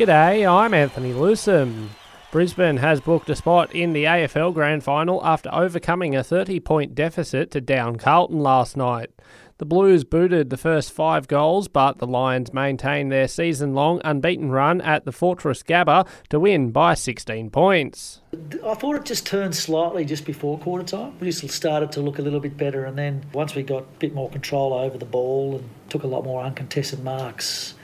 G'day, I'm Anthony Lewsome. Brisbane has booked a spot in the AFL Grand Final after overcoming a 30 point deficit to down Carlton last night. The Blues booted the first five goals, but the Lions maintained their season long unbeaten run at the Fortress Gabba to win by 16 points. I thought it just turned slightly just before quarter time. We just started to look a little bit better, and then once we got a bit more control over the ball and took a lot more uncontested marks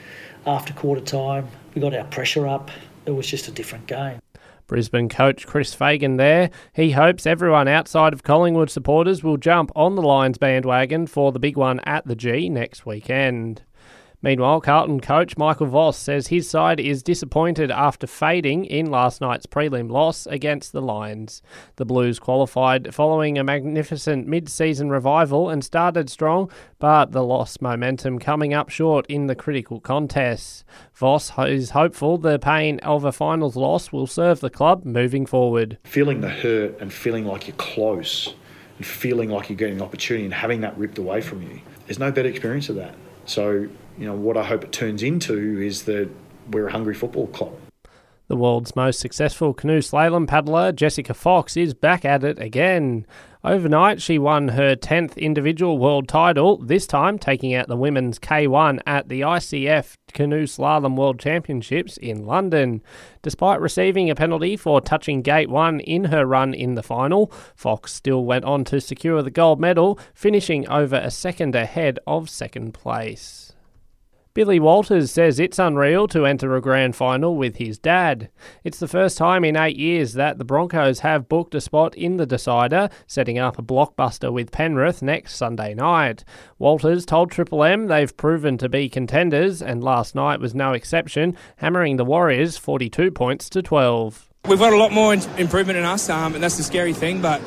after quarter time, we got our pressure up. It was just a different game. Brisbane coach Chris Fagan there. He hopes everyone outside of Collingwood supporters will jump on the Lions bandwagon for the big one at the G next weekend. Meanwhile, Carlton coach Michael Voss says his side is disappointed after fading in last night's prelim loss against the Lions. The Blues qualified following a magnificent mid season revival and started strong, but the lost momentum coming up short in the critical contests. Voss is hopeful the pain of a finals loss will serve the club moving forward. Feeling the hurt and feeling like you're close and feeling like you're getting an opportunity and having that ripped away from you, there's no better experience of that. So you know, what I hope it turns into is that we're a hungry football club. The world's most successful canoe slalom paddler, Jessica Fox, is back at it again. Overnight, she won her 10th individual world title, this time taking out the women's K1 at the ICF Canoe Slalom World Championships in London. Despite receiving a penalty for touching gate 1 in her run in the final, Fox still went on to secure the gold medal, finishing over a second ahead of second place. Billy Walters says it's unreal to enter a grand final with his dad. It's the first time in eight years that the Broncos have booked a spot in the decider, setting up a blockbuster with Penrith next Sunday night. Walters told Triple M they've proven to be contenders, and last night was no exception, hammering the Warriors 42 points to 12. We've got a lot more improvement in us, um, and that's the scary thing, but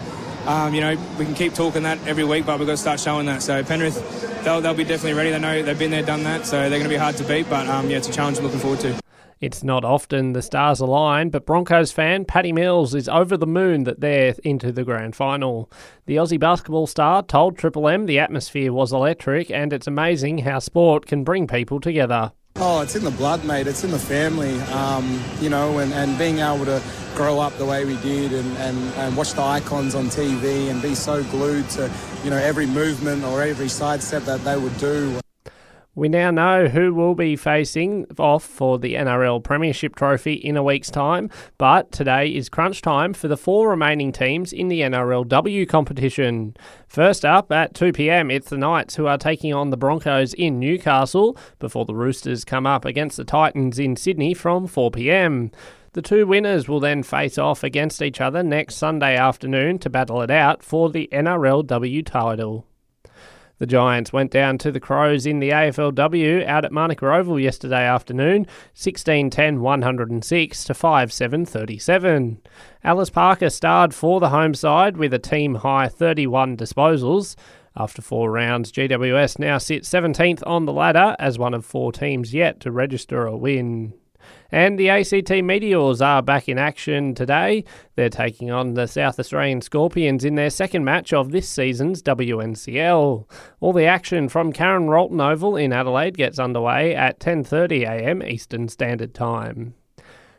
um, you know, we can keep talking that every week, but we've got to start showing that. So Penrith, they'll, they'll be definitely ready. They know they've been there, done that, so they're going to be hard to beat. But um, yeah, it's a challenge I'm looking forward to. It's not often the stars align, but Broncos fan Patty Mills is over the moon that they're into the grand final. The Aussie basketball star told Triple M the atmosphere was electric and it's amazing how sport can bring people together. Oh, it's in the blood, mate. It's in the family, um, you know, and, and being able to grow up the way we did and, and, and watch the icons on TV and be so glued to, you know, every movement or every sidestep that they would do. We now know who will be facing off for the NRL Premiership Trophy in a week's time, but today is crunch time for the four remaining teams in the NRLW competition. First up at 2 pm, it's the Knights who are taking on the Broncos in Newcastle before the Roosters come up against the Titans in Sydney from 4 pm. The two winners will then face off against each other next Sunday afternoon to battle it out for the NRLW title. The Giants went down to the Crows in the AFLW out at Manuka Oval yesterday afternoon, 16 10 106 to 5 7 37. Alice Parker starred for the home side with a team high 31 disposals. After four rounds, GWS now sits 17th on the ladder as one of four teams yet to register a win. And the ACT Meteors are back in action today. They're taking on the South Australian Scorpions in their second match of this season's WNCL. All the action from Karen Rolton Oval in Adelaide gets underway at 10:30am Eastern Standard Time.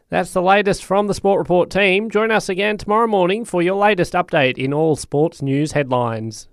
That's the latest from the Sport Report team. Join us again tomorrow morning for your latest update in all sports news headlines.